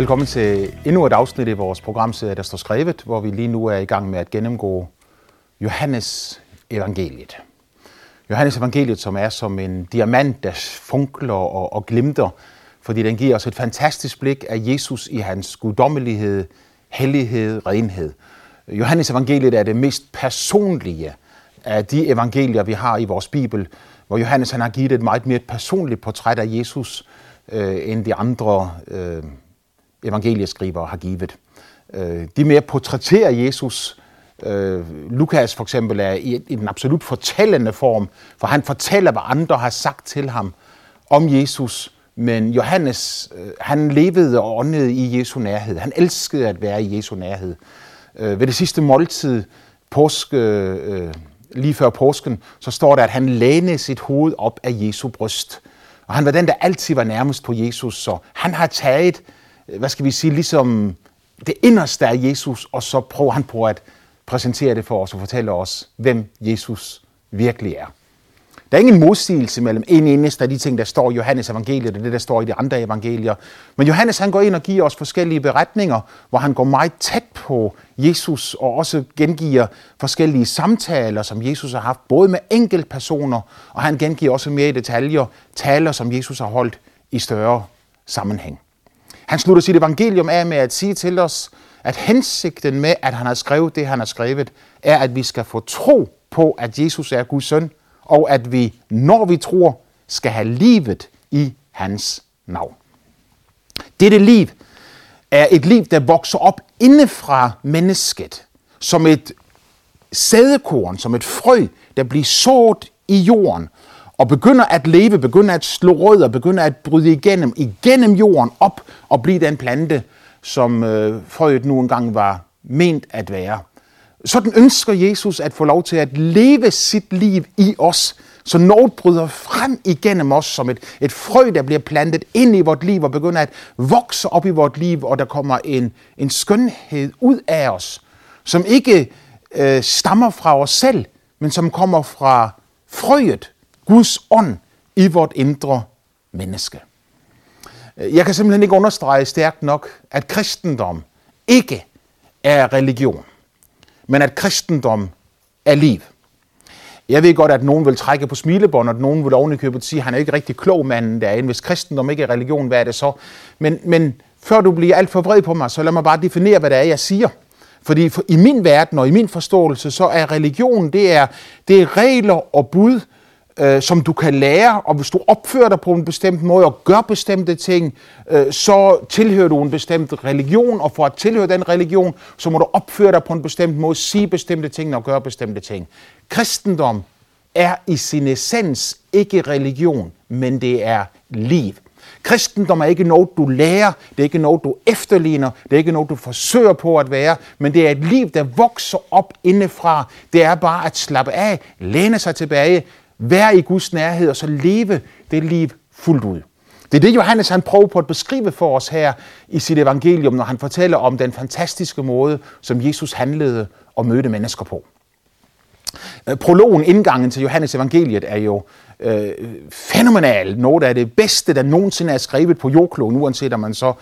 Velkommen til endnu et afsnit i vores programserie, der står skrevet, hvor vi lige nu er i gang med at gennemgå Johannes evangeliet. Johannes evangeliet, som er som en diamant, der funkler og, og glimter, fordi den giver os et fantastisk blik af Jesus i hans guddommelighed, hellighed, renhed. Johannes evangeliet er det mest personlige af de evangelier, vi har i vores Bibel, hvor Johannes han har givet et meget mere personligt portræt af Jesus, øh, end de andre øh, evangelieskrivere har givet. Øh, de mere portrætterer Jesus. Øh, Lukas for eksempel er i, en den absolut fortællende form, for han fortæller, hvad andre har sagt til ham om Jesus. Men Johannes, øh, han levede og åndede i Jesu nærhed. Han elskede at være i Jesu nærhed. Ved det sidste måltid, påske, lige før påsken, så står der, at han lænede sit hoved op af Jesu bryst. Og han var den, der altid var nærmest på Jesus, så han har taget, hvad skal vi sige, ligesom det inderste af Jesus, og så prøver han på at præsentere det for os og fortælle os, hvem Jesus virkelig er. Der er ingen modsigelse mellem en eneste af de ting, der står i Johannes evangeliet, og det, der står i de andre evangelier. Men Johannes han går ind og giver os forskellige beretninger, hvor han går meget tæt på Jesus, og også gengiver forskellige samtaler, som Jesus har haft, både med enkeltpersoner, og han gengiver også mere i detaljer taler, som Jesus har holdt i større sammenhæng. Han slutter sit evangelium af med at sige til os, at hensigten med, at han har skrevet det, han har skrevet, er, at vi skal få tro på, at Jesus er Guds søn, og at vi, når vi tror, skal have livet i hans navn. Dette liv er et liv, der vokser op indefra mennesket, som et sædekorn, som et frø, der bliver sået i jorden, og begynder at leve, begynder at slå rødder, begynder at bryde igennem, igennem jorden op og blive den plante, som øh, frøet nu engang var ment at være. Sådan ønsker Jesus at få lov til at leve sit liv i os, så noget bryder frem igennem os som et, et frø, der bliver plantet ind i vort liv og begynder at vokse op i vort liv, og der kommer en, en skønhed ud af os, som ikke øh, stammer fra os selv, men som kommer fra frøet, Guds ånd, i vort indre menneske. Øh, jeg kan simpelthen ikke understrege stærkt nok, at kristendom ikke er religion men at kristendom er liv. Jeg ved godt, at nogen vil trække på smilebånd, og at nogen vil ovenikøbet sige, at han er ikke rigtig klog manden derinde. Hvis kristendom ikke er religion, hvad er det så? Men, men før du bliver alt for vred på mig, så lad mig bare definere, hvad det er, jeg siger. Fordi for, i min verden og i min forståelse, så er religion, det er, det er regler og bud, øh, som du kan lære, og hvis du opfører dig på en bestemt måde og gør bestemte ting, øh, så tilhører du en bestemt religion, og for at tilhøre den religion, så må du opføre dig på en bestemt måde, sige bestemte ting og gøre bestemte ting. Kristendom er i sin essens ikke religion, men det er liv. Kristendom er ikke noget, du lærer, det er ikke noget, du efterligner, det er ikke noget, du forsøger på at være, men det er et liv, der vokser op indefra. Det er bare at slappe af, læne sig tilbage, være i Guds nærhed og så leve det liv fuldt ud. Det er det, Johannes han prøver på at beskrive for os her i sit evangelium, når han fortæller om den fantastiske måde, som Jesus handlede og mødte mennesker på. Øh, prologen, indgangen til Johannes evangeliet, er jo øh, fænomenal. Noget af det bedste, der nogensinde er skrevet på jordkloden, uanset om man så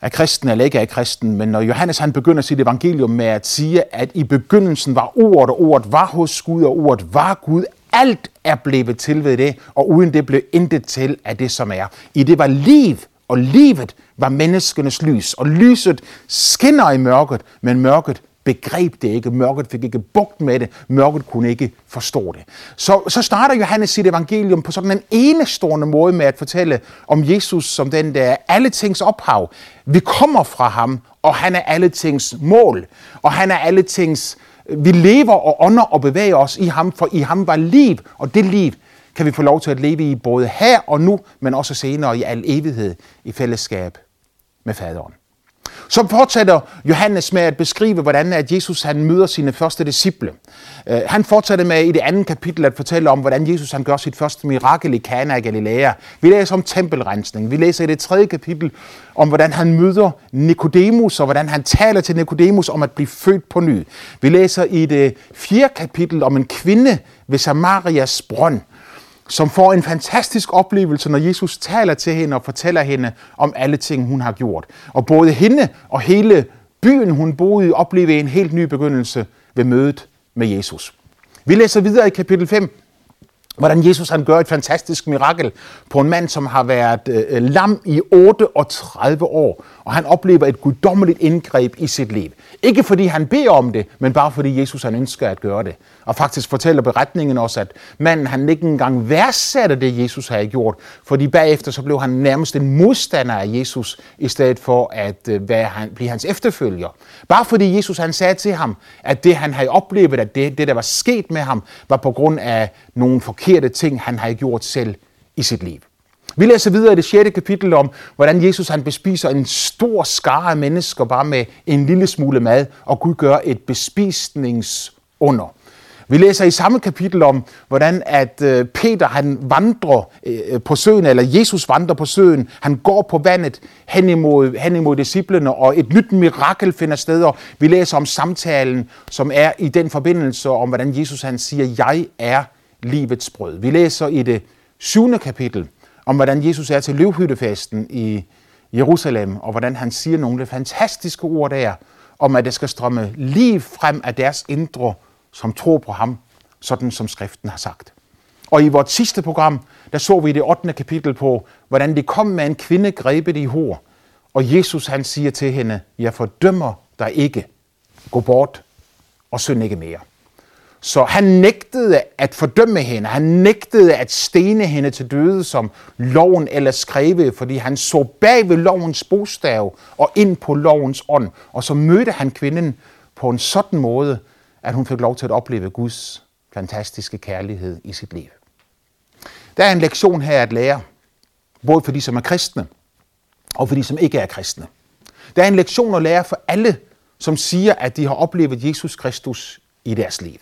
er kristen eller ikke er kristen. Men når Johannes han begynder sit evangelium med at sige, at i begyndelsen var ordet, og ordet var hos Gud, og ordet var Gud, alt er blevet til ved det, og uden det blev intet til af det, som er. I det var liv, og livet var menneskenes lys, og lyset skinner i mørket, men mørket begreb det ikke. Mørket fik ikke bugt med det. Mørket kunne ikke forstå det. Så, så starter Johannes sit evangelium på sådan en enestående måde med at fortælle om Jesus som den der alle tings ophav. Vi kommer fra ham, og han er alle tings mål. Og han er alle tings vi lever og ånder og bevæger os i ham, for i ham var liv, og det liv kan vi få lov til at leve i både her og nu, men også senere i al evighed i fællesskab med faderen. Så fortsætter Johannes med at beskrive, hvordan at Jesus han møder sine første disciple. Øh, han fortsætter med i det andet kapitel at fortælle om, hvordan Jesus han gør sit første mirakel i Kana i Galilea. Vi læser om tempelrensning. Vi læser i det tredje kapitel om, hvordan han møder Nikodemus, og hvordan han taler til Nikodemus om at blive født på ny. Vi læser i det fjerde kapitel om en kvinde ved Samarias brønd, som får en fantastisk oplevelse, når Jesus taler til hende og fortæller hende om alle ting, hun har gjort. Og både hende og hele byen, hun boede i, oplevede en helt ny begyndelse ved mødet med Jesus. Vi læser videre i kapitel 5, hvordan Jesus han gør et fantastisk mirakel på en mand, som har været øh, lam i 38 år, og han oplever et guddommeligt indgreb i sit liv. Ikke fordi han beder om det, men bare fordi Jesus han ønsker at gøre det. Og faktisk fortæller beretningen også, at manden han ikke engang værdsatte det, Jesus havde gjort, fordi bagefter så blev han nærmest en modstander af Jesus, i stedet for at øh, være, han, blive hans efterfølger. Bare fordi Jesus han sagde til ham, at det han havde oplevet, at det, det der var sket med ham, var på grund af nogle forkerte ting, han havde gjort selv i sit liv. Vi læser videre i det 6. kapitel om, hvordan Jesus han bespiser en stor skare af mennesker bare med en lille smule mad, og Gud gør et bespisningsunder. Vi læser i samme kapitel om, hvordan at øh, Peter han vandrer øh, på søen, eller Jesus vandrer på søen. Han går på vandet hen imod, hen imod disciplene, og et nyt mirakel finder sted. Og vi læser om samtalen, som er i den forbindelse om, hvordan Jesus han siger, jeg er livets brød. Vi læser i det syvende kapitel om, hvordan Jesus er til løvhyttefesten i Jerusalem, og hvordan han siger nogle fantastiske ord der, om at det skal strømme lige frem af deres indre, som tror på ham, sådan som skriften har sagt. Og i vores sidste program, der så vi det 8. kapitel på, hvordan de kom med en kvinde grebet i hår, og Jesus han siger til hende, jeg fordømmer dig ikke, gå bort og synd ikke mere. Så han nægtede at fordømme hende. Han nægtede at stene hende til døde, som loven eller skrev, fordi han så bag ved lovens bogstav og ind på lovens ånd. Og så mødte han kvinden på en sådan måde, at hun fik lov til at opleve Guds fantastiske kærlighed i sit liv. Der er en lektion her at lære, både for de, som er kristne, og for de, som ikke er kristne. Der er en lektion at lære for alle, som siger, at de har oplevet Jesus Kristus i deres liv.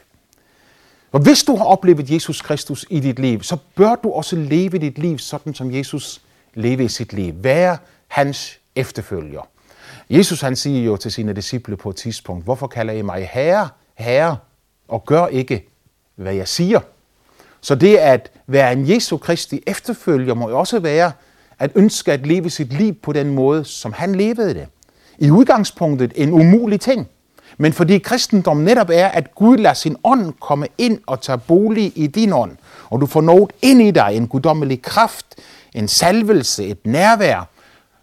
Og hvis du har oplevet Jesus Kristus i dit liv, så bør du også leve dit liv sådan, som Jesus levede sit liv. Vær hans efterfølger. Jesus han siger jo til sine disciple på et tidspunkt, hvorfor kalder I mig herre, herre, og gør ikke, hvad jeg siger? Så det at være en Jesu Kristi efterfølger må jo også være at ønske at leve sit liv på den måde, som han levede det. I udgangspunktet en umulig ting. Men fordi kristendom netop er, at Gud lader sin ånd komme ind og tage bolig i din ånd, og du får noget ind i dig, en guddommelig kraft, en salvelse, et nærvær,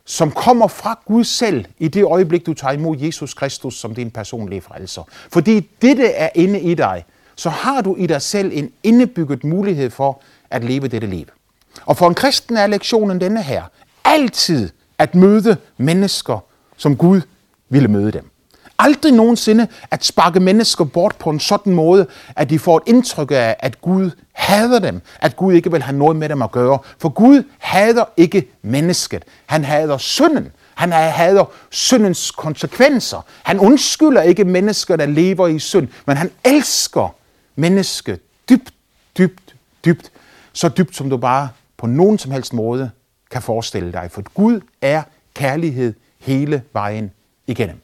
som kommer fra Gud selv i det øjeblik, du tager imod Jesus Kristus som din personlige frelser. Fordi dette er inde i dig, så har du i dig selv en indebygget mulighed for at leve dette liv. Og for en kristen er lektionen denne her. Altid at møde mennesker, som Gud ville møde dem aldrig nogensinde at sparke mennesker bort på en sådan måde, at de får et indtryk af, at Gud hader dem, at Gud ikke vil have noget med dem at gøre. For Gud hader ikke mennesket. Han hader synden. Han hader syndens konsekvenser. Han undskylder ikke mennesker, der lever i synd, men han elsker mennesket dybt, dybt, dybt. Så dybt, som du bare på nogen som helst måde kan forestille dig. For Gud er kærlighed hele vejen igennem.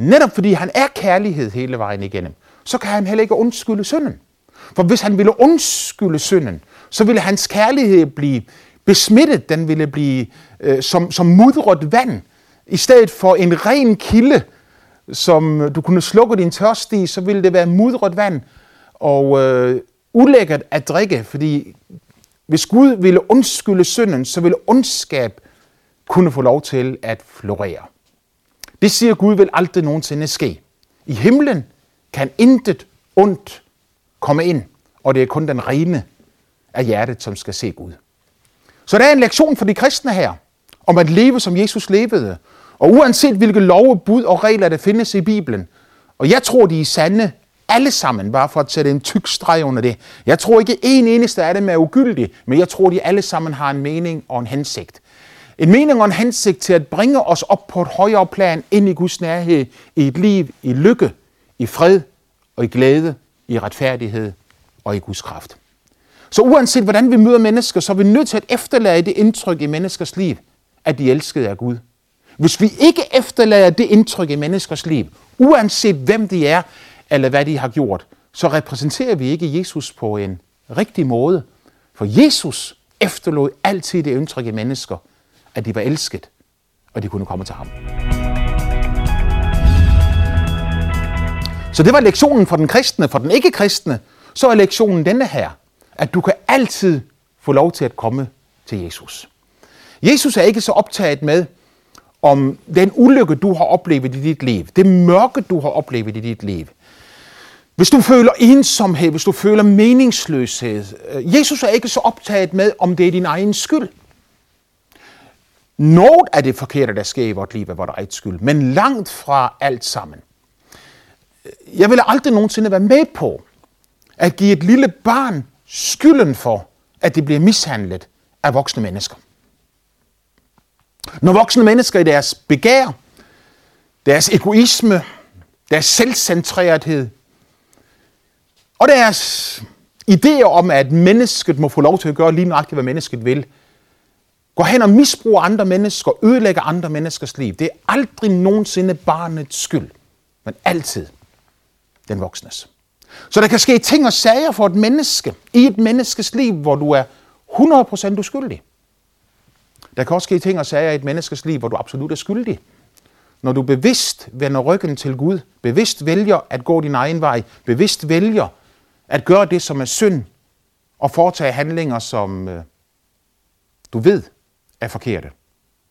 Netop fordi han er kærlighed hele vejen igennem, så kan han heller ikke undskylde synden. For hvis han ville undskylde synden, så ville hans kærlighed blive besmittet, den ville blive øh, som, som mudret vand, i stedet for en ren kilde, som du kunne slukke din tørst i, så ville det være mudret vand og øh, ulækkert at drikke, fordi hvis Gud ville undskylde synden, så ville ondskab kunne få lov til at florere. Det siger Gud vil aldrig nogensinde ske. I himlen kan intet ondt komme ind, og det er kun den rene af hjertet, som skal se Gud. Så der er en lektion for de kristne her, om at leve som Jesus levede. Og uanset hvilke love, bud og regler, der findes i Bibelen, og jeg tror, de er sande alle sammen, bare for at sætte en tyk streg under det. Jeg tror ikke en eneste af dem er ugyldig, men jeg tror, de alle sammen har en mening og en hensigt. En mening og en hensigt til at bringe os op på et højere plan ind i Guds nærhed, i et liv i lykke, i fred og i glæde, i retfærdighed og i Guds kraft. Så uanset hvordan vi møder mennesker, så er vi nødt til at efterlade det indtryk i menneskers liv, at de elskede af Gud. Hvis vi ikke efterlader det indtryk i menneskers liv, uanset hvem de er, eller hvad de har gjort, så repræsenterer vi ikke Jesus på en rigtig måde, For Jesus efterlod altid det indtryk i mennesker, at de var elsket, og de kunne komme til ham. Så det var lektionen for den kristne. For den ikke-kristne, så er lektionen denne her, at du kan altid få lov til at komme til Jesus. Jesus er ikke så optaget med, om den ulykke, du har oplevet i dit liv, det mørke, du har oplevet i dit liv. Hvis du føler ensomhed, hvis du føler meningsløshed. Øh, Jesus er ikke så optaget med, om det er din egen skyld. Noget af det forkerte, der sker i vores liv, er vores eget skyld, men langt fra alt sammen. Jeg vil aldrig nogensinde være med på at give et lille barn skylden for, at det bliver mishandlet af voksne mennesker. Når voksne mennesker i deres begær, deres egoisme, deres selvcentrerethed og deres idéer om, at mennesket må få lov til at gøre lige nøjagtigt, hvad mennesket vil, går hen og misbruger andre mennesker, ødelægger andre menneskers liv. Det er aldrig nogensinde barnets skyld, men altid den voksnes. Så der kan ske ting og sager for et menneske, i et menneskes liv, hvor du er 100% uskyldig. Der kan også ske ting og sager i et menneskes liv, hvor du absolut er skyldig. Når du bevidst vender ryggen til Gud, bevidst vælger at gå din egen vej, bevidst vælger at gøre det, som er synd, og foretage handlinger, som øh, du ved er forkerte.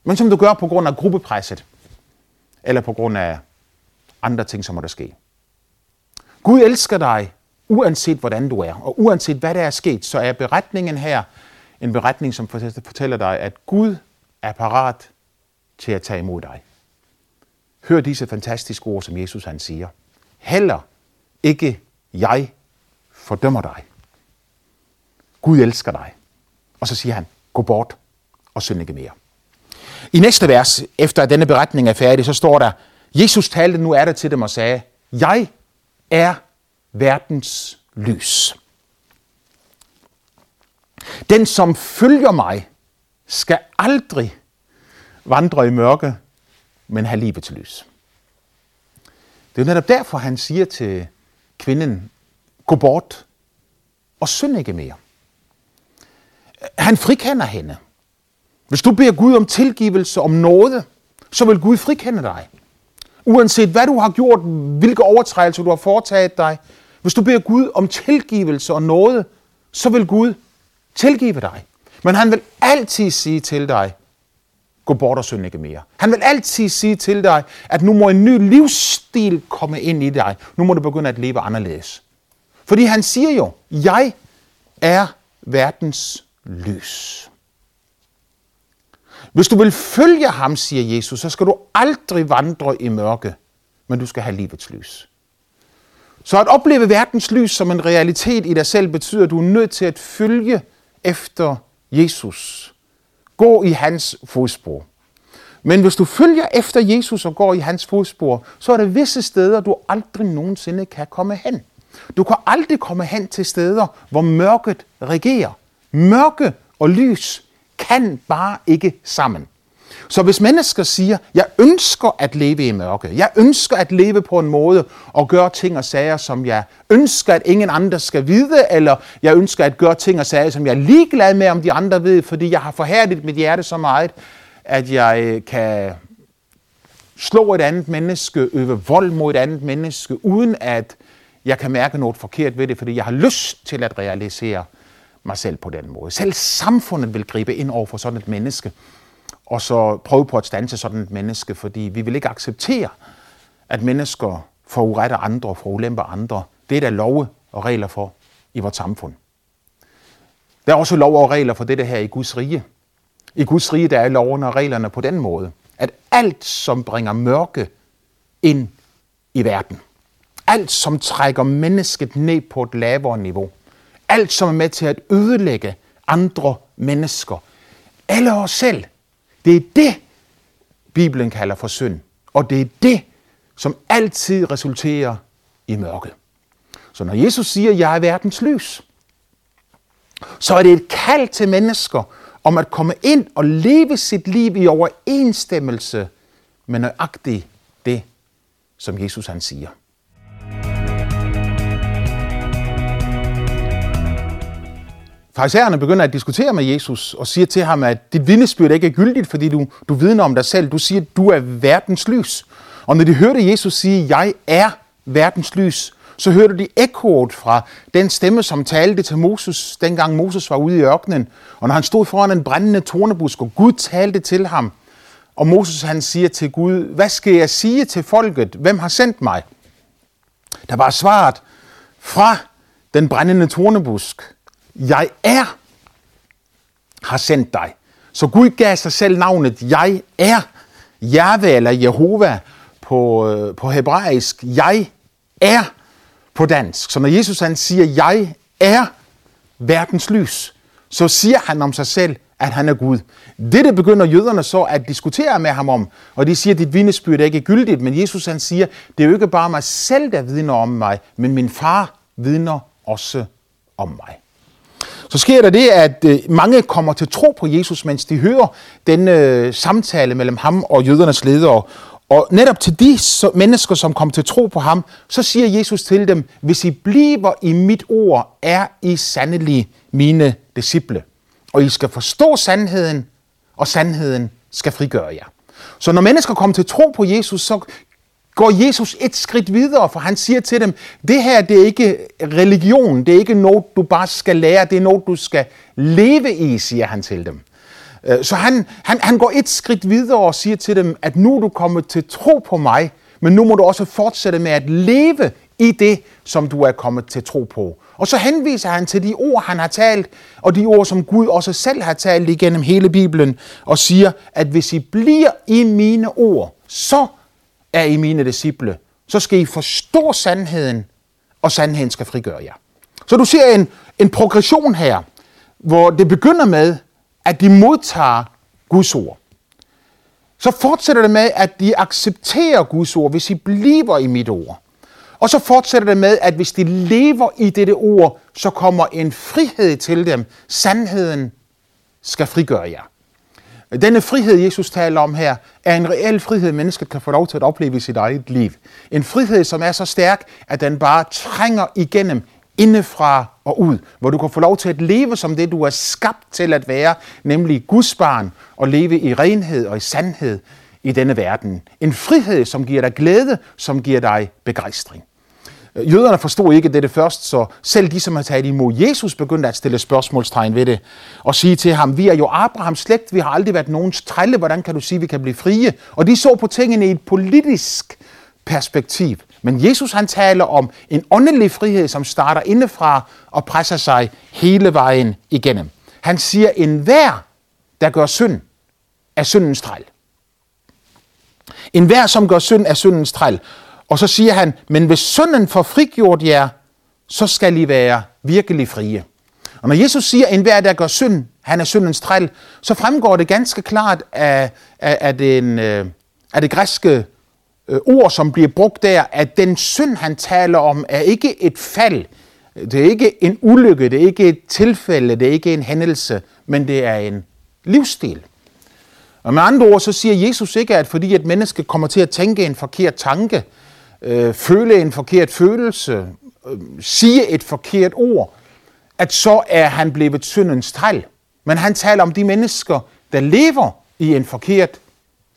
Men som du gør på grund af gruppepresset, eller på grund af andre ting, som måtte der ske. Gud elsker dig, uanset hvordan du er, og uanset hvad der er sket, så er beretningen her en beretning, som fortæller dig, at Gud er parat til at tage imod dig. Hør disse fantastiske ord, som Jesus han siger. Heller ikke jeg fordømmer dig. Gud elsker dig. Og så siger han, gå bort og synd ikke mere. I næste vers, efter at denne beretning er færdig, så står der, Jesus talte nu er det til dem og sagde, jeg er verdens lys. Den, som følger mig, skal aldrig vandre i mørke, men have livets lys. Det er netop derfor, han siger til kvinden, gå bort og synd ikke mere. Han frikender hende. Hvis du beder Gud om tilgivelse, om noget, så vil Gud frikende dig. Uanset hvad du har gjort, hvilke overtrædelser du har foretaget dig, hvis du beder Gud om tilgivelse og noget, så vil Gud tilgive dig. Men han vil altid sige til dig, gå bort og synd ikke mere. Han vil altid sige til dig, at nu må en ny livsstil komme ind i dig. Nu må du begynde at leve anderledes. Fordi han siger jo, jeg er verdens lys. Hvis du vil følge ham, siger Jesus, så skal du aldrig vandre i mørke, men du skal have livets lys. Så at opleve verdens lys som en realitet i dig selv betyder, at du er nødt til at følge efter Jesus. Gå i hans fodspor. Men hvis du følger efter Jesus og går i hans fodspor, så er der visse steder, du aldrig nogensinde kan komme hen. Du kan aldrig komme hen til steder, hvor mørket regerer. Mørke og lys kan bare ikke sammen. Så hvis mennesker siger, jeg ønsker at leve i mørke, jeg ønsker at leve på en måde og gøre ting og sager, som jeg ønsker, at ingen andre skal vide, eller jeg ønsker at gøre ting og sager, som jeg er ligeglad med, om de andre ved, fordi jeg har forhærdet mit hjerte så meget, at jeg øh, kan slå et andet menneske, øve vold mod et andet menneske, uden at jeg kan mærke noget forkert ved det, fordi jeg har lyst til at realisere mig selv på den måde. Selv samfundet vil gribe ind over for sådan et menneske, og så prøve på at stanse sådan et menneske, fordi vi vil ikke acceptere, at mennesker foruretter andre og forulemper andre. Det er der love og regler for i vores samfund. Der er også lov og regler for det her i Guds rige. I Guds rige der er lovene og reglerne på den måde, at alt, som bringer mørke ind i verden, alt, som trækker mennesket ned på et lavere niveau, alt, som er med til at ødelægge andre mennesker, eller os selv, det er det, Bibelen kalder for synd. Og det er det, som altid resulterer i mørket. Så når Jesus siger, jeg er verdens lys, så er det et kald til mennesker om at komme ind og leve sit liv i overensstemmelse med nøjagtigt det, som Jesus han siger. Farisæerne begynder at diskutere med Jesus og siger til ham, at dit vidnesbyrd ikke er gyldigt, fordi du, du vidner om dig selv. Du siger, at du er verdens lys. Og når de hørte Jesus sige, jeg er verdens lys, så hørte de ekkoet fra den stemme, som talte til Moses, dengang Moses var ude i ørkenen. Og når han stod foran en brændende tornebusk, og Gud talte til ham, og Moses han siger til Gud, hvad skal jeg sige til folket? Hvem har sendt mig? Der var svaret fra den brændende tornebusk. Jeg er har sendt dig. Så Gud gav sig selv navnet, jeg er Jahve eller Jehova på, øh, på hebraisk. Jeg er på dansk. Så når Jesus han siger, jeg er verdens lys, så siger han om sig selv, at han er Gud. Det, det begynder jøderne så at diskutere med ham om, og de siger, at dit vidnesbyrd er ikke gyldigt, men Jesus han siger, det er jo ikke bare mig selv, der vidner om mig, men min far vidner også om mig. Så sker der det, at øh, mange kommer til tro på Jesus, mens de hører den øh, samtale mellem ham og jødernes ledere. Og netop til de mennesker, som kom til tro på ham, så siger Jesus til dem, hvis I bliver i mit ord, er I sandelig mine disciple. Og I skal forstå sandheden, og sandheden skal frigøre jer. Så når mennesker kommer til tro på Jesus, så går Jesus et skridt videre, for han siger til dem, det her det er ikke religion, det er ikke noget, du bare skal lære, det er noget, du skal leve i, siger han til dem. Øh, så han, han, han går et skridt videre og siger til dem, at nu er du kommet til tro på mig, men nu må du også fortsætte med at leve i det, som du er kommet til tro på. Og så henviser han til de ord, han har talt, og de ord, som Gud også selv har talt igennem hele Bibelen, og siger, at hvis I bliver i mine ord, så er I mine disciple. Så skal I forstå sandheden, og sandheden skal frigøre jer. Så du ser en, en progression her, hvor det begynder med, at de modtager Guds ord. Så fortsætter det med, at de accepterer Guds ord, hvis I bliver i mit ord. Og så fortsætter det med, at hvis de lever i dette ord, så kommer en frihed til dem. Sandheden skal frigøre jer. Denne frihed, Jesus taler om her, er en reel frihed, mennesket kan få lov til at opleve i sit eget liv. En frihed, som er så stærk, at den bare trænger igennem indefra og ud, hvor du kan få lov til at leve som det, du er skabt til at være, nemlig Guds barn, og leve i renhed og i sandhed i denne verden. En frihed, som giver dig glæde, som giver dig begejstring. Øh, jøderne forstod ikke dette først, så selv de, som havde taget imod Jesus, begyndte at stille spørgsmålstegn ved det, og sige til ham, vi er jo Abrahams slægt, vi har aldrig været nogens trælle, hvordan kan du sige, vi kan blive frie? Og de så på tingene i et politisk perspektiv. Men Jesus han taler om en åndelig frihed, som starter indefra og presser sig hele vejen igennem. Han siger, en hver, der gør synd, er syndens træl. En hver, som gør synd, er syndens træl. Og så siger han, men hvis synden får frigjort jer, så skal I være virkelig frie. Og når Jesus siger, en enhver, der gør synd, han er syndens træl, så fremgår det ganske klart af, af, af, den, øh, af det græske øh, ord, som bliver brugt der, at den synd, han taler om, er ikke et fald. Det er ikke en ulykke, det er ikke et tilfælde, det er ikke en hændelse, men det er en livsstil. Og med andre ord, så siger Jesus ikke, at fordi et menneske kommer til at tænke en forkert tanke, øh, føle en forkert følelse, øh, sige et forkert ord, at så er han blevet syndens træl. Men han taler om de mennesker, der lever i en forkert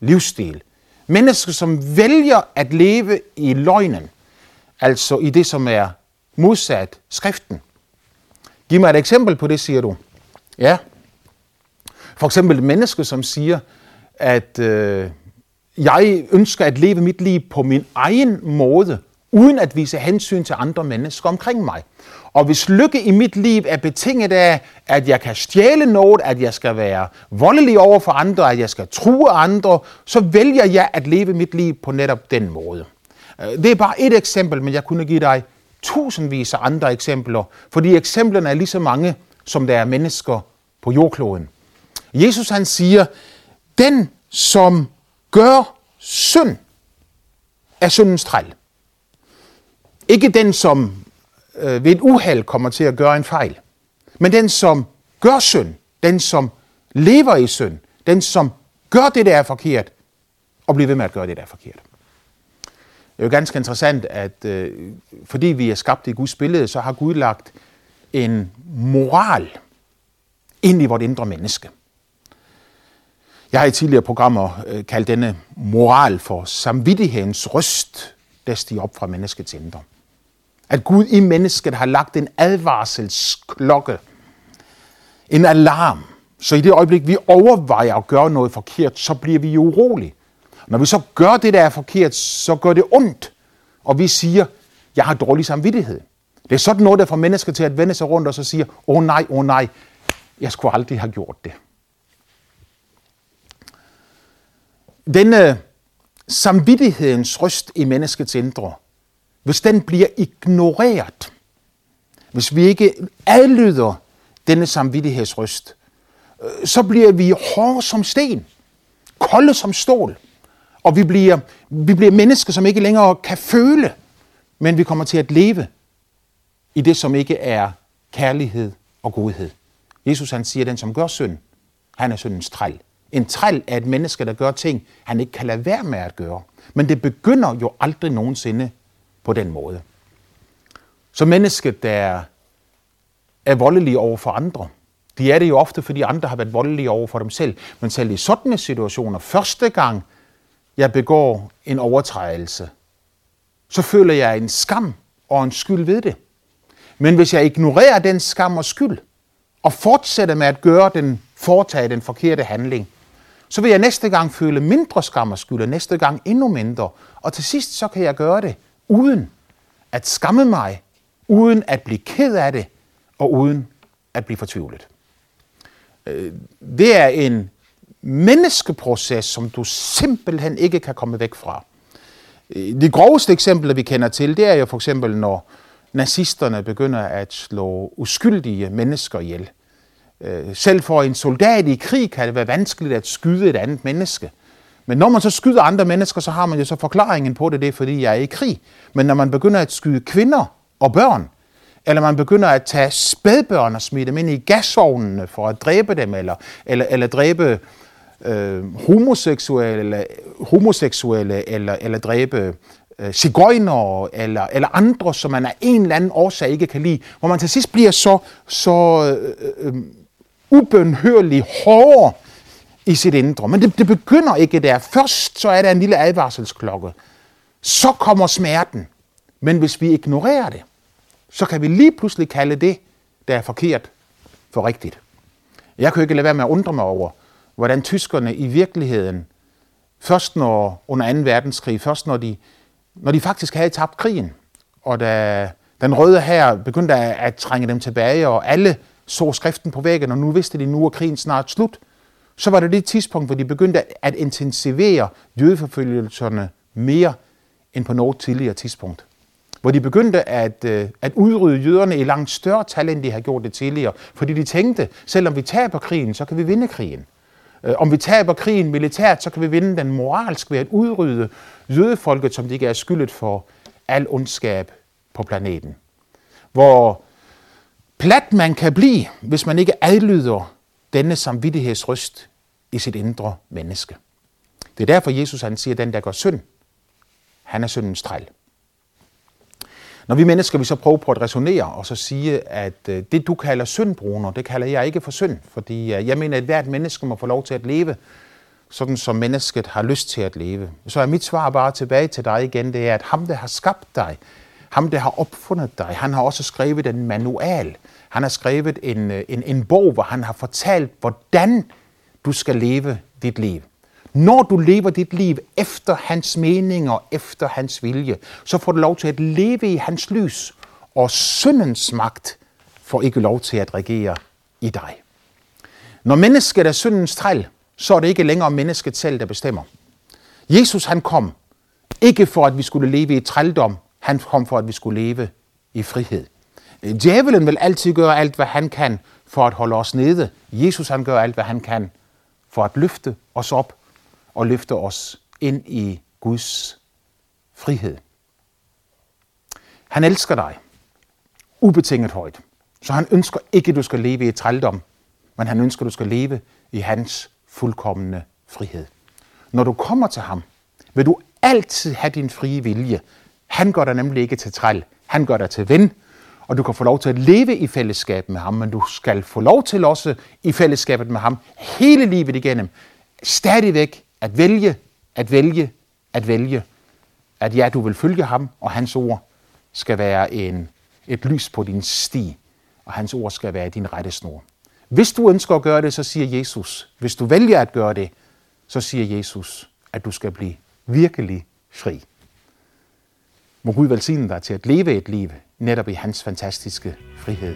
livsstil. Mennesker, som vælger at leve i løgnen, altså i det, som er modsat skriften. Giv mig et eksempel på det, siger du. Ja. For eksempel et menneske, som siger, at øh, jeg ønsker at leve mit liv på min egen måde, uden at vise hensyn til andre mennesker omkring mig. Og hvis lykke i mit liv er betinget af, at jeg kan stjæle noget, at jeg skal være voldelig over for andre, at jeg skal true andre, så vælger jeg at leve mit liv på netop den måde. Øh, det er bare et eksempel, men jeg kunne give dig tusindvis af andre eksempler, fordi eksemplerne er lige så mange, som der er mennesker på jordkloden. Jesus han siger, den som gør synd er syndens træl. Ikke den, som øh, ved et uheld kommer til at gøre en fejl, men den, som gør synd, den, som lever i synd, den, som gør det, der er forkert, og bliver ved med at gøre det, der er forkert. Det er jo ganske interessant, at øh, fordi vi er skabt i Guds billede, så har Gud lagt en moral ind i vort indre menneske. Jeg har i tidligere programmer øh, kaldt denne moral for samvittighedens røst, der stiger op fra menneskets indre. At Gud i mennesket har lagt en advarselsklokke, en alarm, så i det øjeblik, vi overvejer at gøre noget forkert, så bliver vi urolige. Når vi så gør det, der er forkert, så gør det ondt. Og vi siger, jeg har dårlig samvittighed. Det er sådan noget, der får mennesker til at vende sig rundt og så siger, åh oh, nej, åh oh, nej, jeg skulle aldrig have gjort det. Denne øh, samvittighedens røst i menneskets indre, hvis den bliver ignoreret, hvis vi ikke adlyder denne samvittighedsrøst, øh, så bliver vi hårde som sten, kolde som stål, og vi bliver, vi bliver mennesker, som ikke længere kan føle, men vi kommer til at leve i det, som ikke er kærlighed og godhed. Jesus han siger, den som gør synd, han er syndens træl. En træl er et menneske, der gør ting, han ikke kan lade være med at gøre. Men det begynder jo aldrig nogensinde på den måde. Så mennesket, der er voldelige over for andre, de er det jo ofte, fordi andre har været voldelige over for dem selv. Men selv i sådanne situationer, første gang jeg begår en overtrædelse, så føler jeg en skam og en skyld ved det. Men hvis jeg ignorerer den skam og skyld, og fortsætter med at gøre den, foretage den forkerte handling, så vil jeg næste gang føle mindre skam og skyld, og næste gang endnu mindre. Og til sidst så kan jeg gøre det uden at skamme mig, uden at blive ked af det, og uden at blive fortvivlet. Øh, det er en menneskeproces, som du simpelthen ikke kan komme væk fra. Øh, De groveste eksempler, vi kender til, det er jo for eksempel, når nazisterne begynder at slå uskyldige mennesker ihjel. Øh, selv for en soldat i krig kan det være vanskeligt at skyde et andet menneske. Men når man så skyder andre mennesker, så har man jo så forklaringen på det, det er fordi, jeg er i krig. Men når man begynder at skyde kvinder og børn, eller man begynder at tage spædbørn og smide dem ind i gasovnene for at dræbe dem, eller, eller, eller dræbe øh, homoseksuelle, eller, homoseksuelle eller, eller dræbe øh, cigøjner eller, eller andre, som man af en eller anden årsag ikke kan lide, hvor man til sidst bliver så, så øh, øh, ubønhørligt hårdere i sit indre. Men det, det begynder ikke der. Først så er der en lille advarselsklokke. Så kommer smerten. Men hvis vi ignorerer det, så kan vi lige pludselig kalde det, der er forkert, for rigtigt. Jeg kan ikke lade være med at undre mig over, hvordan tyskerne i virkeligheden, først når under 2. verdenskrig, først når de, når de faktisk havde tabt krigen, og da den røde her begyndte at trænge dem tilbage, og alle så skriften på væggen, og nu vidste de, nu er krigen snart slut, så var det det tidspunkt, hvor de begyndte at intensivere jødeforfølgelserne mere end på noget tidligere tidspunkt. Hvor de begyndte at, øh, at udrydde jøderne i langt større tal, end de havde gjort det tidligere. Fordi de tænkte, selvom vi taber krigen, så kan vi vinde krigen. Øh, om vi taber krigen militært, så kan vi vinde den moralsk ved at udrydde jødefolket, som de ikke er skyldet for al ondskab på planeten. Hvor plat man kan blive, hvis man ikke adlyder denne samvittighedsryst i sit indre menneske. Det er derfor, Jesus han siger, at den, der gør synd, han er syndens træl. Når vi mennesker vi så prøver på at resonere og så sige, at øh, det du kalder synd, Bruno, det kalder jeg ikke for synd, fordi øh, jeg mener, at hvert menneske må få lov til at leve, sådan som mennesket har lyst til at leve. Så er mit svar bare tilbage til dig igen, det er, at ham, der har skabt dig, ham, der har opfundet dig, han har også skrevet en manual. Han har skrevet en, øh, en, en bog, hvor han har fortalt, hvordan du skal leve dit liv. Når du lever dit liv efter hans mening og efter hans vilje, så får du lov til at leve i hans lys, og syndens magt får ikke lov til at regere i dig. Når mennesket er syndens træl, så er det ikke længere mennesket selv, der bestemmer. Jesus han kom ikke for, at vi skulle leve i trældom, han kom for, at vi skulle leve i frihed. Djævelen vil altid gøre alt, hvad han kan for at holde os nede. Jesus han gør alt, hvad han kan for at løfte os op og løfte os ind i Guds frihed. Han elsker dig ubetinget højt, så han ønsker ikke, at du skal leve i trældom, men han ønsker, at du skal leve i hans fuldkommende frihed. Når du kommer til ham, vil du altid have din frie vilje. Han gør dig nemlig ikke til træl, han gør dig til ven, og du kan få lov til at leve i fællesskab med ham, men du skal få lov til også i fællesskabet med ham hele livet igennem, stadigvæk at vælge, at vælge, at vælge, at ja, du vil følge ham, og hans ord skal være en, et lys på din sti, og hans ord skal være din rettesnor. Hvis du ønsker at gøre det, så siger Jesus, hvis du vælger at gøre det, så siger Jesus, at du skal blive virkelig fri. Må Gud velsigne dig til at leve et liv netop i hans fantastiske frihed.